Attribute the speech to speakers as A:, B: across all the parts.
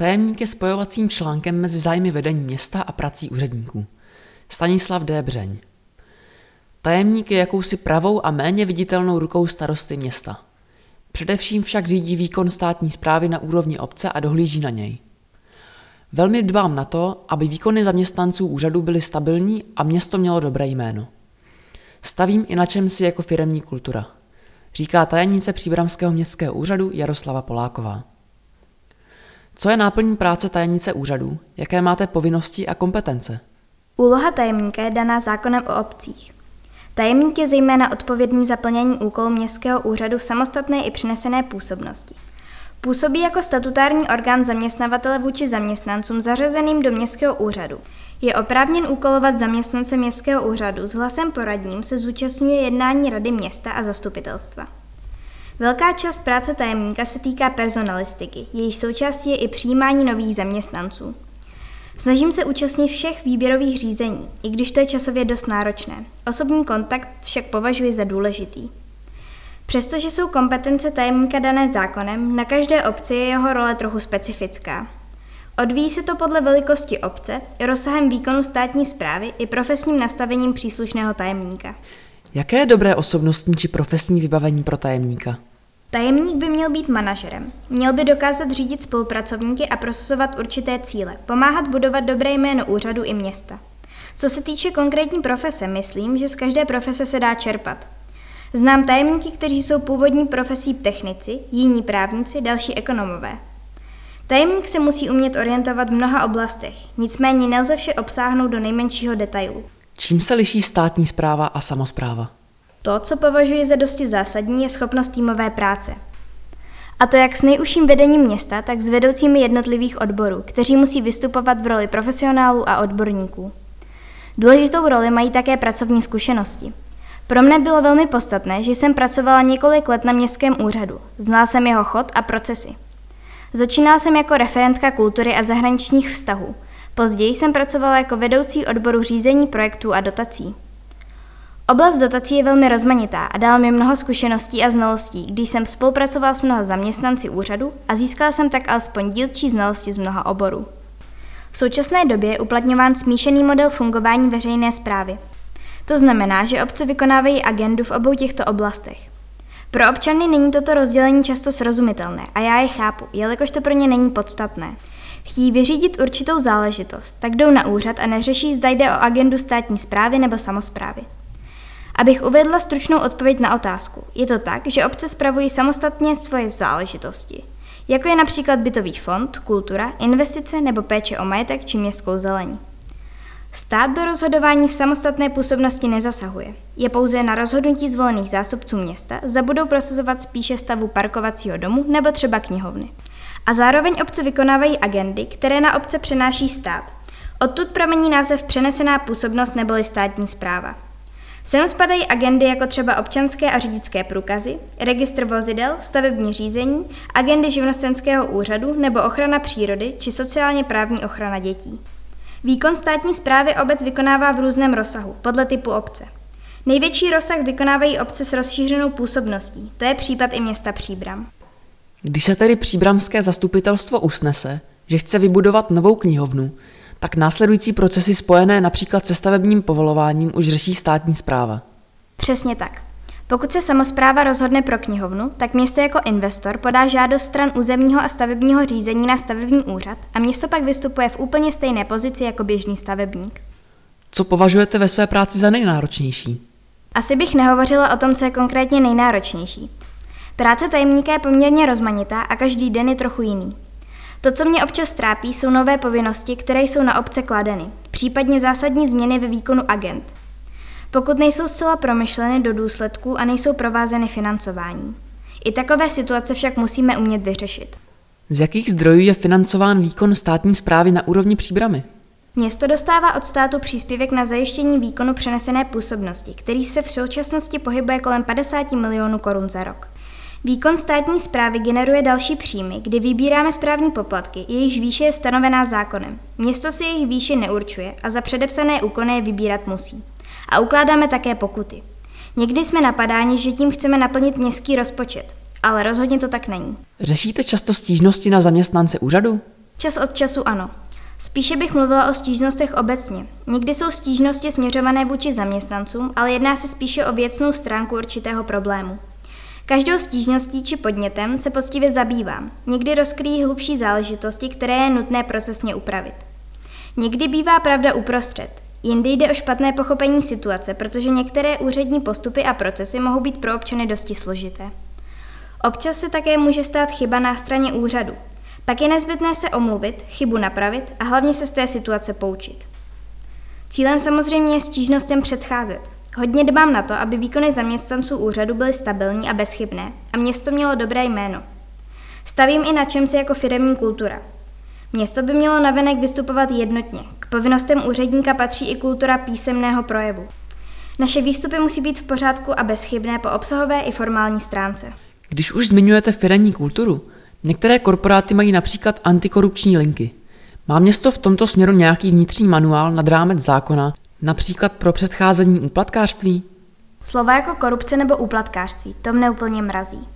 A: Tajemník je spojovacím článkem mezi zájmy vedení města a prací úředníků. Stanislav D. Břeň. Tajemník je jakousi pravou a méně viditelnou rukou starosty města. Především však řídí výkon státní zprávy na úrovni obce a dohlíží na něj. Velmi dbám na to, aby výkony zaměstnanců úřadu byly stabilní a město mělo dobré jméno. Stavím i na čem si jako firemní kultura, říká tajemnice Příbramského městského úřadu Jaroslava Poláková. Co je náplní práce tajemnice úřadu? Jaké máte povinnosti a kompetence?
B: Úloha tajemníka je daná zákonem o obcích. Tajemník je zejména odpovědný za plnění úkolů městského úřadu v samostatné i přinesené působnosti. Působí jako statutární orgán zaměstnavatele vůči zaměstnancům zařazeným do městského úřadu. Je oprávněn úkolovat zaměstnance městského úřadu s hlasem poradním se zúčastňuje jednání rady města a zastupitelstva. Velká část práce tajemníka se týká personalistiky, jejíž součástí je i přijímání nových zaměstnanců. Snažím se účastnit všech výběrových řízení, i když to je časově dost náročné. Osobní kontakt však považuji za důležitý. Přestože jsou kompetence tajemníka dané zákonem, na každé obci je jeho role trochu specifická. Odvíjí se to podle velikosti obce, rozsahem výkonu státní zprávy i profesním nastavením příslušného tajemníka.
A: Jaké je dobré osobnostní či profesní vybavení pro tajemníka?
B: Tajemník by měl být manažerem. Měl by dokázat řídit spolupracovníky a prosazovat určité cíle, pomáhat budovat dobré jméno úřadu i města. Co se týče konkrétní profese, myslím, že z každé profese se dá čerpat. Znám tajemníky, kteří jsou původní profesí technici, jiní právníci, další ekonomové. Tajemník se musí umět orientovat v mnoha oblastech, nicméně nelze vše obsáhnout do nejmenšího detailu.
A: Čím se liší státní zpráva a samozpráva?
B: To, co považuji za dosti zásadní, je schopnost týmové práce. A to jak s nejužším vedením města, tak s vedoucími jednotlivých odborů, kteří musí vystupovat v roli profesionálů a odborníků. Důležitou roli mají také pracovní zkušenosti. Pro mne bylo velmi podstatné, že jsem pracovala několik let na městském úřadu. Znala jsem jeho chod a procesy. Začínala jsem jako referentka kultury a zahraničních vztahů. Později jsem pracovala jako vedoucí odboru řízení projektů a dotací. Oblast dotací je velmi rozmanitá a dala mi mnoho zkušeností a znalostí, když jsem spolupracovala s mnoha zaměstnanci úřadu a získala jsem tak alespoň dílčí znalosti z mnoha oborů. V současné době je uplatňován smíšený model fungování veřejné zprávy. To znamená, že obce vykonávají agendu v obou těchto oblastech. Pro občany není toto rozdělení často srozumitelné a já je chápu, jelikož to pro ně není podstatné. Chtějí vyřídit určitou záležitost, tak jdou na úřad a neřeší, zda jde o agendu státní zprávy nebo samozprávy. Abych uvedla stručnou odpověď na otázku, je to tak, že obce spravují samostatně svoje záležitosti, jako je například bytový fond, kultura, investice nebo péče o majetek či městskou zelení. Stát do rozhodování v samostatné působnosti nezasahuje. Je pouze na rozhodnutí zvolených zástupců města, za budou prosazovat spíše stavu parkovacího domu nebo třeba knihovny. A zároveň obce vykonávají agendy, které na obce přenáší stát. Odtud pramení název přenesená působnost neboli státní zpráva. Sem spadají agendy jako třeba občanské a řidičské průkazy, registr vozidel, stavební řízení, agendy živnostenského úřadu nebo ochrana přírody či sociálně právní ochrana dětí. Výkon státní zprávy obec vykonává v různém rozsahu, podle typu obce. Největší rozsah vykonávají obce s rozšířenou působností, to je případ i města Příbram.
A: Když se tedy příbramské zastupitelstvo usnese, že chce vybudovat novou knihovnu, tak následující procesy spojené například se stavebním povolováním už řeší státní zpráva.
B: Přesně tak. Pokud se samozpráva rozhodne pro knihovnu, tak město jako investor podá žádost stran územního a stavebního řízení na stavební úřad a město pak vystupuje v úplně stejné pozici jako běžný stavebník.
A: Co považujete ve své práci za nejnáročnější?
B: Asi bych nehovořila o tom, co je konkrétně nejnáročnější. Práce tajemníka je poměrně rozmanitá a každý den je trochu jiný. To, co mě občas trápí, jsou nové povinnosti, které jsou na obce kladeny, případně zásadní změny ve výkonu agent. Pokud nejsou zcela promyšleny do důsledků a nejsou provázeny financováním. I takové situace však musíme umět vyřešit.
A: Z jakých zdrojů je financován výkon státní zprávy na úrovni příbramy?
B: Město dostává od státu příspěvek na zajištění výkonu přenesené působnosti, který se v současnosti pohybuje kolem 50 milionů korun za rok. Výkon státní zprávy generuje další příjmy, kdy vybíráme správní poplatky, jejichž výše je stanovená zákonem. Město si jejich výše neurčuje a za předepsané úkony je vybírat musí. A ukládáme také pokuty. Někdy jsme napadáni, že tím chceme naplnit městský rozpočet, ale rozhodně to tak není.
A: Řešíte často stížnosti na zaměstnance úřadu?
B: Čas od času ano. Spíše bych mluvila o stížnostech obecně. Někdy jsou stížnosti směřované vůči zaměstnancům, ale jedná se spíše o věcnou stránku určitého problému. Každou stížností či podnětem se poctivě zabývám. Někdy rozkryjí hlubší záležitosti, které je nutné procesně upravit. Někdy bývá pravda uprostřed. Jindy jde o špatné pochopení situace, protože některé úřední postupy a procesy mohou být pro občany dosti složité. Občas se také může stát chyba na straně úřadu. Pak je nezbytné se omluvit, chybu napravit a hlavně se z té situace poučit. Cílem samozřejmě je stížnostem předcházet. Hodně dbám na to, aby výkony zaměstnanců úřadu byly stabilní a bezchybné a město mělo dobré jméno. Stavím i na čem se jako firemní kultura. Město by mělo navenek vystupovat jednotně. K povinnostem úředníka patří i kultura písemného projevu. Naše výstupy musí být v pořádku a bezchybné po obsahové i formální stránce.
A: Když už zmiňujete firemní kulturu, některé korporáty mají například antikorupční linky. Má město v tomto směru nějaký vnitřní manuál nad rámec zákona, například pro předcházení úplatkářství?
B: Slova jako korupce nebo úplatkářství, to mne úplně mrazí.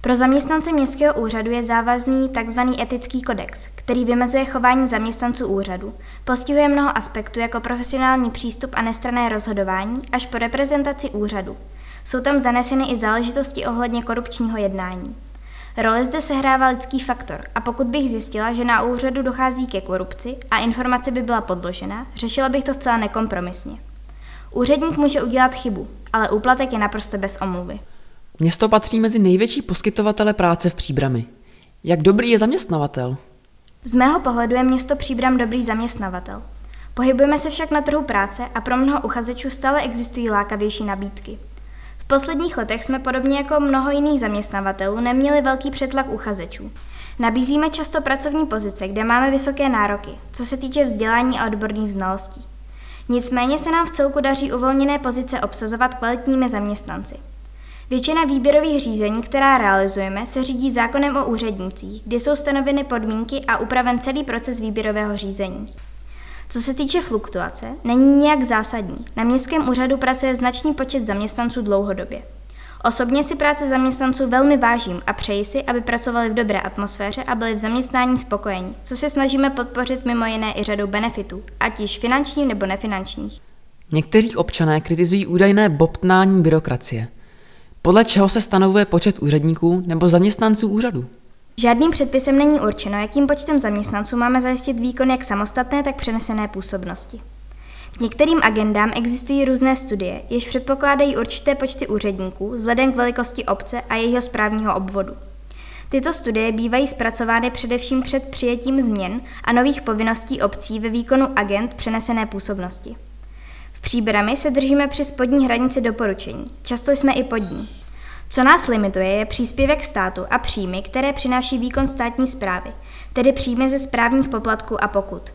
B: Pro zaměstnance městského úřadu je závazný tzv. etický kodex, který vymezuje chování zaměstnanců úřadu, postihuje mnoho aspektů jako profesionální přístup a nestrané rozhodování až po reprezentaci úřadu. Jsou tam zaneseny i záležitosti ohledně korupčního jednání. Roli zde sehrává lidský faktor a pokud bych zjistila, že na úřadu dochází ke korupci a informace by byla podložena, řešila bych to zcela nekompromisně. Úředník může udělat chybu, ale úplatek je naprosto bez omluvy.
A: Město patří mezi největší poskytovatele práce v Příbrami. Jak dobrý je zaměstnavatel?
B: Z mého pohledu je město Příbram dobrý zaměstnavatel. Pohybujeme se však na trhu práce a pro mnoho uchazečů stále existují lákavější nabídky. V posledních letech jsme podobně jako mnoho jiných zaměstnavatelů neměli velký přetlak uchazečů. Nabízíme často pracovní pozice, kde máme vysoké nároky, co se týče vzdělání a odborných znalostí. Nicméně se nám v celku daří uvolněné pozice obsazovat kvalitními zaměstnanci. Většina výběrových řízení, která realizujeme, se řídí zákonem o úřednících, kde jsou stanoveny podmínky a upraven celý proces výběrového řízení. Co se týče fluktuace, není nijak zásadní. Na městském úřadu pracuje značný počet zaměstnanců dlouhodobě. Osobně si práce zaměstnanců velmi vážím a přeji si, aby pracovali v dobré atmosféře a byli v zaměstnání spokojení, co se snažíme podpořit mimo jiné i řadou benefitů, ať již finančních nebo nefinančních.
A: Někteří občané kritizují údajné bobtnání byrokracie. Podle čeho se stanovuje počet úředníků nebo zaměstnanců úřadu?
B: Žádným předpisem není určeno, jakým počtem zaměstnanců máme zajistit výkon jak samostatné, tak přenesené působnosti. K některým agendám existují různé studie, jež předpokládají určité počty úředníků vzhledem k velikosti obce a jejího správního obvodu. Tyto studie bývají zpracovány především před přijetím změn a nových povinností obcí ve výkonu agent přenesené působnosti. V příbrami se držíme při spodní hranici doporučení, často jsme i pod ní. Co nás limituje, je příspěvek státu a příjmy, které přináší výkon státní zprávy, tedy příjmy ze správních poplatků a pokut.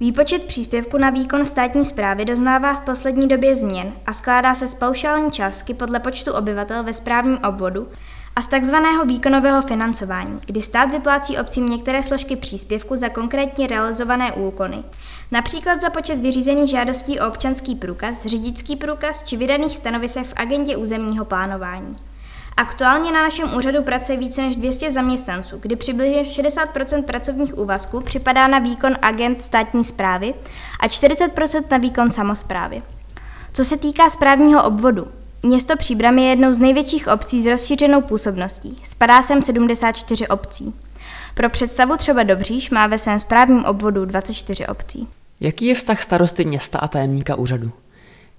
B: Výpočet příspěvku na výkon státní zprávy doznává v poslední době změn a skládá se z paušální částky podle počtu obyvatel ve správním obvodu a z takzvaného výkonového financování, kdy stát vyplácí obcím některé složky příspěvku za konkrétně realizované úkony, například za počet vyřízených žádostí o občanský průkaz, řidičský průkaz či vydaných stanovisek v agendě územního plánování. Aktuálně na našem úřadu pracuje více než 200 zaměstnanců, kdy přibližně 60% pracovních úvazků připadá na výkon agent státní zprávy a 40% na výkon samozprávy. Co se týká správního obvodu, město Příbram je jednou z největších obcí s rozšířenou působností. Spadá sem 74 obcí. Pro představu třeba Dobříš má ve svém správním obvodu 24 obcí.
A: Jaký je vztah starosty města a tajemníka úřadu?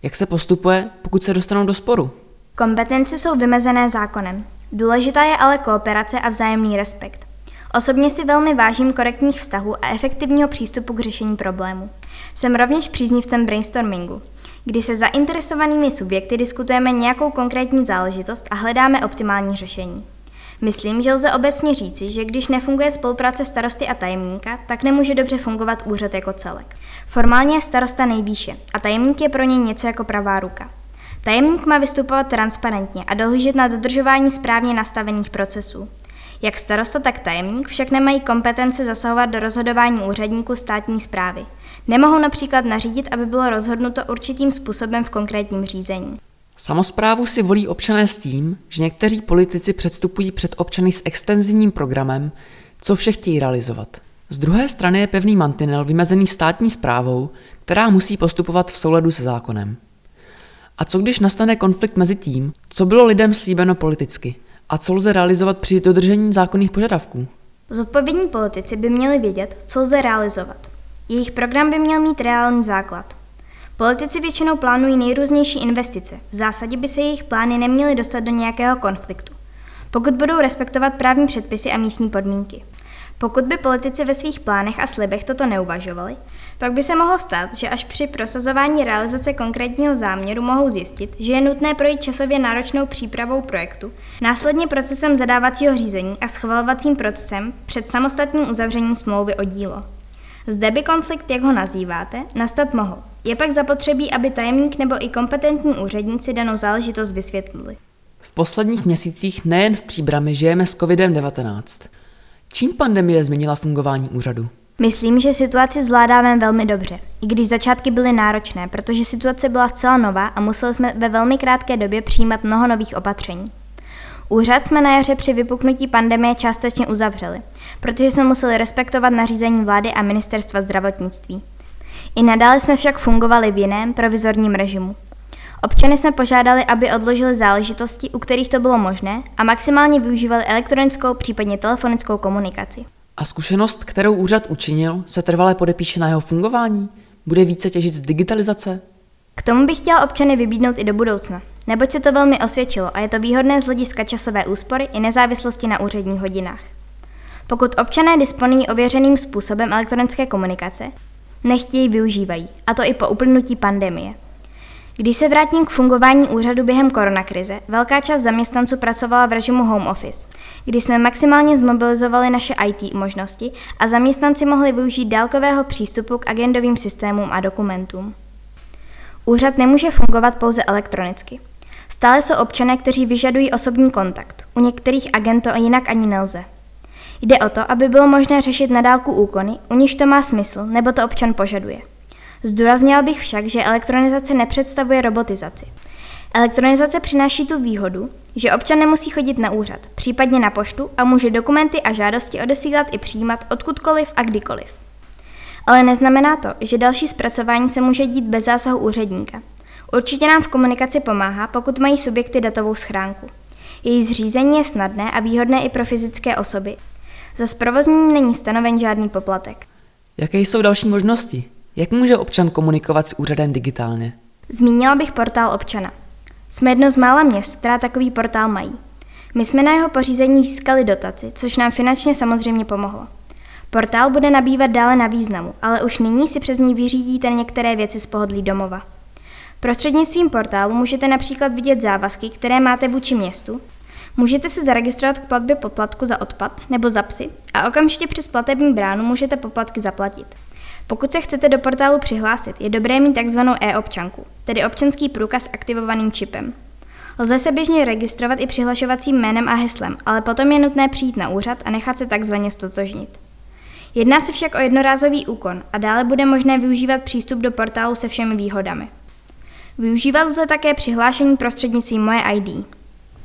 A: Jak se postupuje, pokud se dostanou do sporu?
B: Kompetence jsou vymezené zákonem. Důležitá je ale kooperace a vzájemný respekt. Osobně si velmi vážím korektních vztahů a efektivního přístupu k řešení problému. Jsem rovněž příznivcem brainstormingu, kdy se zainteresovanými subjekty diskutujeme nějakou konkrétní záležitost a hledáme optimální řešení. Myslím, že lze obecně říci, že když nefunguje spolupráce starosty a tajemníka, tak nemůže dobře fungovat úřad jako celek. Formálně je starosta nejvýše a tajemník je pro něj něco jako pravá ruka. Tajemník má vystupovat transparentně a dohlížet na dodržování správně nastavených procesů. Jak starosta, tak tajemník však nemají kompetence zasahovat do rozhodování úředníků státní zprávy. Nemohou například nařídit, aby bylo rozhodnuto určitým způsobem v konkrétním řízení.
A: Samozprávu si volí občané s tím, že někteří politici předstupují před občany s extenzivním programem, co vše chtějí realizovat. Z druhé strany je pevný mantinel vymezený státní zprávou, která musí postupovat v souladu se zákonem. A co když nastane konflikt mezi tím, co bylo lidem slíbeno politicky, a co lze realizovat při dodržení zákonných požadavků?
B: Zodpovědní politici by měli vědět, co lze realizovat. Jejich program by měl mít reálný základ. Politici většinou plánují nejrůznější investice. V zásadě by se jejich plány neměly dostat do nějakého konfliktu, pokud budou respektovat právní předpisy a místní podmínky. Pokud by politici ve svých plánech a slibech toto neuvažovali, pak by se mohlo stát, že až při prosazování realizace konkrétního záměru mohou zjistit, že je nutné projít časově náročnou přípravou projektu, následně procesem zadávacího řízení a schvalovacím procesem před samostatným uzavřením smlouvy o dílo. Zde by konflikt, jak ho nazýváte, nastat mohl. Je pak zapotřebí, aby tajemník nebo i kompetentní úředníci danou záležitost vysvětlili.
A: V posledních měsících nejen v příbrami žijeme s COVID-19. Čím pandemie změnila fungování úřadu?
B: Myslím, že situaci zvládáme velmi dobře, i když začátky byly náročné, protože situace byla zcela nová a museli jsme ve velmi krátké době přijímat mnoho nových opatření. Úřad jsme na jaře při vypuknutí pandemie částečně uzavřeli, protože jsme museli respektovat nařízení vlády a ministerstva zdravotnictví. I nadále jsme však fungovali v jiném provizorním režimu. Občany jsme požádali, aby odložili záležitosti, u kterých to bylo možné, a maximálně využívali elektronickou, případně telefonickou komunikaci.
A: A zkušenost, kterou úřad učinil, se trvale podepíše na jeho fungování? Bude více těžit z digitalizace?
B: K tomu bych chtěla občany vybídnout i do budoucna, neboť se to velmi osvědčilo a je to výhodné z hlediska časové úspory i nezávislosti na úředních hodinách. Pokud občané disponují ověřeným způsobem elektronické komunikace, nechtějí využívají, a to i po uplynutí pandemie. Když se vrátím k fungování úřadu během koronakrize, velká část zaměstnanců pracovala v režimu home office, kdy jsme maximálně zmobilizovali naše IT možnosti a zaměstnanci mohli využít dálkového přístupu k agendovým systémům a dokumentům. Úřad nemůže fungovat pouze elektronicky. Stále jsou občané, kteří vyžadují osobní kontakt. U některých agentů jinak ani nelze. Jde o to, aby bylo možné řešit na dálku úkony, u nichž to má smysl, nebo to občan požaduje. Zdůraznila bych však, že elektronizace nepředstavuje robotizaci. Elektronizace přináší tu výhodu, že občan nemusí chodit na úřad, případně na poštu a může dokumenty a žádosti odesílat i přijímat odkudkoliv a kdykoliv. Ale neznamená to, že další zpracování se může dít bez zásahu úředníka. Určitě nám v komunikaci pomáhá, pokud mají subjekty datovou schránku. Její zřízení je snadné a výhodné i pro fyzické osoby. Za zprovoznění není stanoven žádný poplatek.
A: Jaké jsou další možnosti? Jak může občan komunikovat s úřadem digitálně?
B: Zmínila bych portál občana. Jsme jedno z mála měst, která takový portál mají. My jsme na jeho pořízení získali dotaci, což nám finančně samozřejmě pomohlo. Portál bude nabývat dále na významu, ale už nyní si přes něj vyřídíte některé věci z pohodlí domova. Prostřednictvím portálu můžete například vidět závazky, které máte vůči městu, můžete se zaregistrovat k platbě poplatku za odpad nebo za psy a okamžitě přes platební bránu můžete poplatky zaplatit. Pokud se chcete do portálu přihlásit, je dobré mít takzvanou e-občanku, tedy občanský průkaz s aktivovaným čipem. Lze se běžně registrovat i přihlašovacím jménem a heslem, ale potom je nutné přijít na úřad a nechat se takzvaně stotožnit. Jedná se však o jednorázový úkon a dále bude možné využívat přístup do portálu se všemi výhodami. Využívat lze také přihlášení prostřednictvím Moje ID.